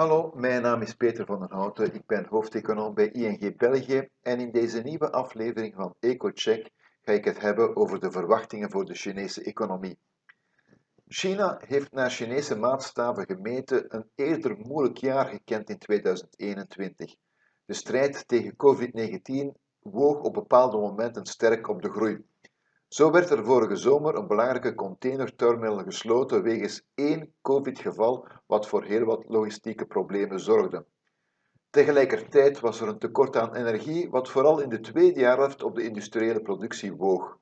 Hallo, mijn naam is Peter van den Houten. Ik ben hoofdeconoom bij ING België en in deze nieuwe aflevering van EcoCheck ga ik het hebben over de verwachtingen voor de Chinese economie. China heeft naar Chinese maatstaven gemeten een eerder moeilijk jaar gekend in 2021. De strijd tegen COVID-19 woog op bepaalde momenten sterk op de groei. Zo werd er vorige zomer een belangrijke containerterminal gesloten wegens één COVID-geval, wat voor heel wat logistieke problemen zorgde. Tegelijkertijd was er een tekort aan energie, wat vooral in de tweede jaarhelft op de industriële productie woog.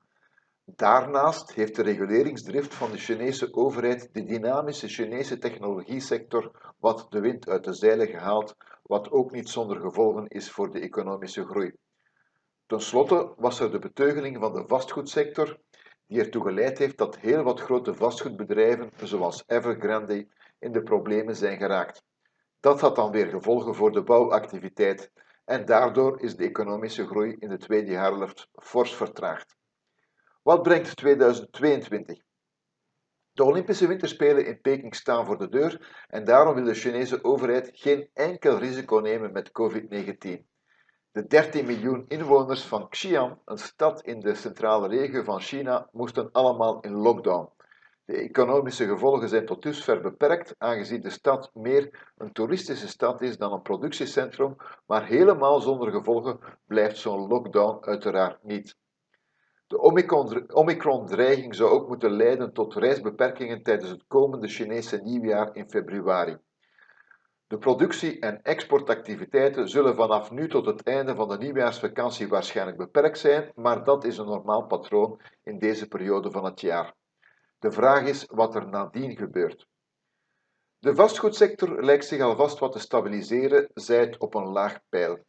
Daarnaast heeft de reguleringsdrift van de Chinese overheid de dynamische Chinese technologiesector wat de wind uit de zeilen gehaald, wat ook niet zonder gevolgen is voor de economische groei. Ten slotte was er de beteugeling van de vastgoedsector, die ertoe geleid heeft dat heel wat grote vastgoedbedrijven, zoals Evergrande, in de problemen zijn geraakt. Dat had dan weer gevolgen voor de bouwactiviteit en daardoor is de economische groei in de tweede jaarhelft fors vertraagd. Wat brengt 2022? De Olympische Winterspelen in Peking staan voor de deur en daarom wil de Chinese overheid geen enkel risico nemen met COVID-19. De 13 miljoen inwoners van Xi'an, een stad in de centrale regio van China, moesten allemaal in lockdown. De economische gevolgen zijn tot dusver beperkt, aangezien de stad meer een toeristische stad is dan een productiecentrum, maar helemaal zonder gevolgen blijft zo'n lockdown uiteraard niet. De Omicron-dreiging zou ook moeten leiden tot reisbeperkingen tijdens het komende Chinese nieuwjaar in februari. De productie- en exportactiviteiten zullen vanaf nu tot het einde van de nieuwjaarsvakantie waarschijnlijk beperkt zijn, maar dat is een normaal patroon in deze periode van het jaar. De vraag is wat er nadien gebeurt. De vastgoedsector lijkt zich alvast wat te stabiliseren, zij het op een laag pijl.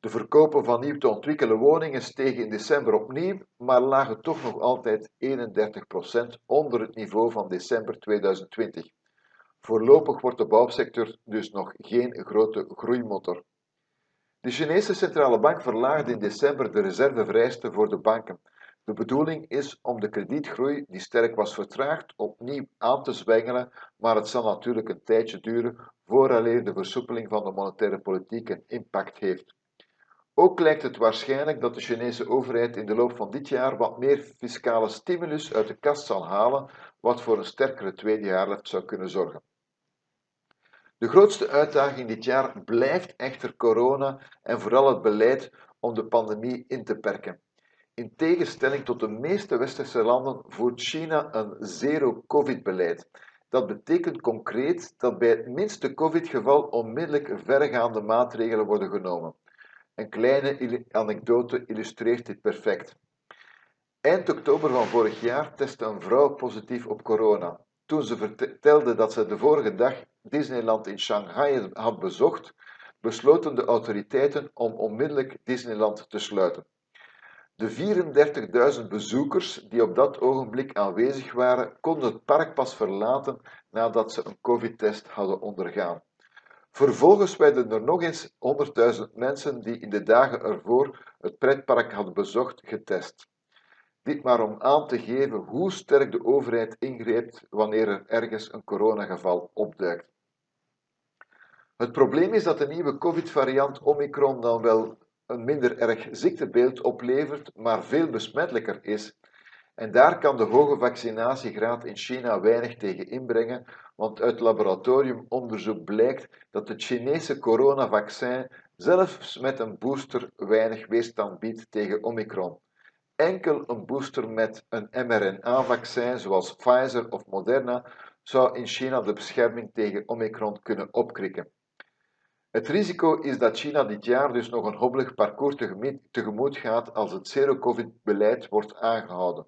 De verkopen van nieuw te ontwikkelen woningen stegen in december opnieuw, maar lagen toch nog altijd 31% onder het niveau van december 2020. Voorlopig wordt de bouwsector dus nog geen grote groeimotor. De Chinese centrale bank verlaagde in december de reservevereisten voor de banken. De bedoeling is om de kredietgroei, die sterk was vertraagd, opnieuw aan te zwengelen, maar het zal natuurlijk een tijdje duren vooraleer de versoepeling van de monetaire politiek een impact heeft. Ook lijkt het waarschijnlijk dat de Chinese overheid in de loop van dit jaar wat meer fiscale stimulus uit de kast zal halen, wat voor een sterkere tweede jaarhelft zou kunnen zorgen. De grootste uitdaging dit jaar blijft echter corona en vooral het beleid om de pandemie in te perken. In tegenstelling tot de meeste westerse landen voert China een zero-covid-beleid. Dat betekent concreet dat bij het minste covid-geval onmiddellijk verregaande maatregelen worden genomen. Een kleine anekdote illustreert dit perfect. Eind oktober van vorig jaar testte een vrouw positief op corona. Toen ze vertelde dat ze de vorige dag Disneyland in Shanghai had bezocht, besloten de autoriteiten om onmiddellijk Disneyland te sluiten. De 34.000 bezoekers die op dat ogenblik aanwezig waren, konden het park pas verlaten nadat ze een COVID-test hadden ondergaan. Vervolgens werden er nog eens 100.000 mensen die in de dagen ervoor het pretpark hadden bezocht getest. Dit maar om aan te geven hoe sterk de overheid ingreep wanneer er ergens een coronageval opduikt. Het probleem is dat de nieuwe COVID-variant Omicron dan wel een minder erg ziektebeeld oplevert, maar veel besmettelijker is. En daar kan de hoge vaccinatiegraad in China weinig tegen inbrengen, want uit laboratoriumonderzoek blijkt dat het Chinese coronavaccin zelfs met een booster weinig weerstand biedt tegen Omicron. Enkel een booster met een mRNA-vaccin zoals Pfizer of Moderna zou in China de bescherming tegen Omicron kunnen opkrikken. Het risico is dat China dit jaar dus nog een hobbelig parcours tegemoet gaat als het zero-covid-beleid wordt aangehouden.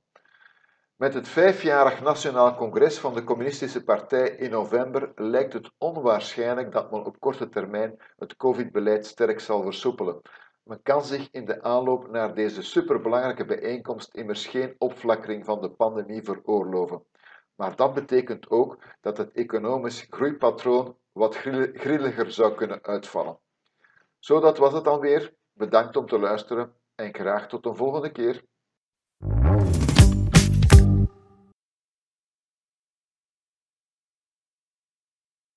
Met het vijfjarig Nationaal Congres van de Communistische Partij in november lijkt het onwaarschijnlijk dat men op korte termijn het covid-beleid sterk zal versoepelen. Men kan zich in de aanloop naar deze superbelangrijke bijeenkomst immers geen opflakkering van de pandemie veroorloven. Maar dat betekent ook dat het economisch groeipatroon wat grilliger zou kunnen uitvallen. Zo, dat was het dan weer. Bedankt om te luisteren en graag tot een volgende keer.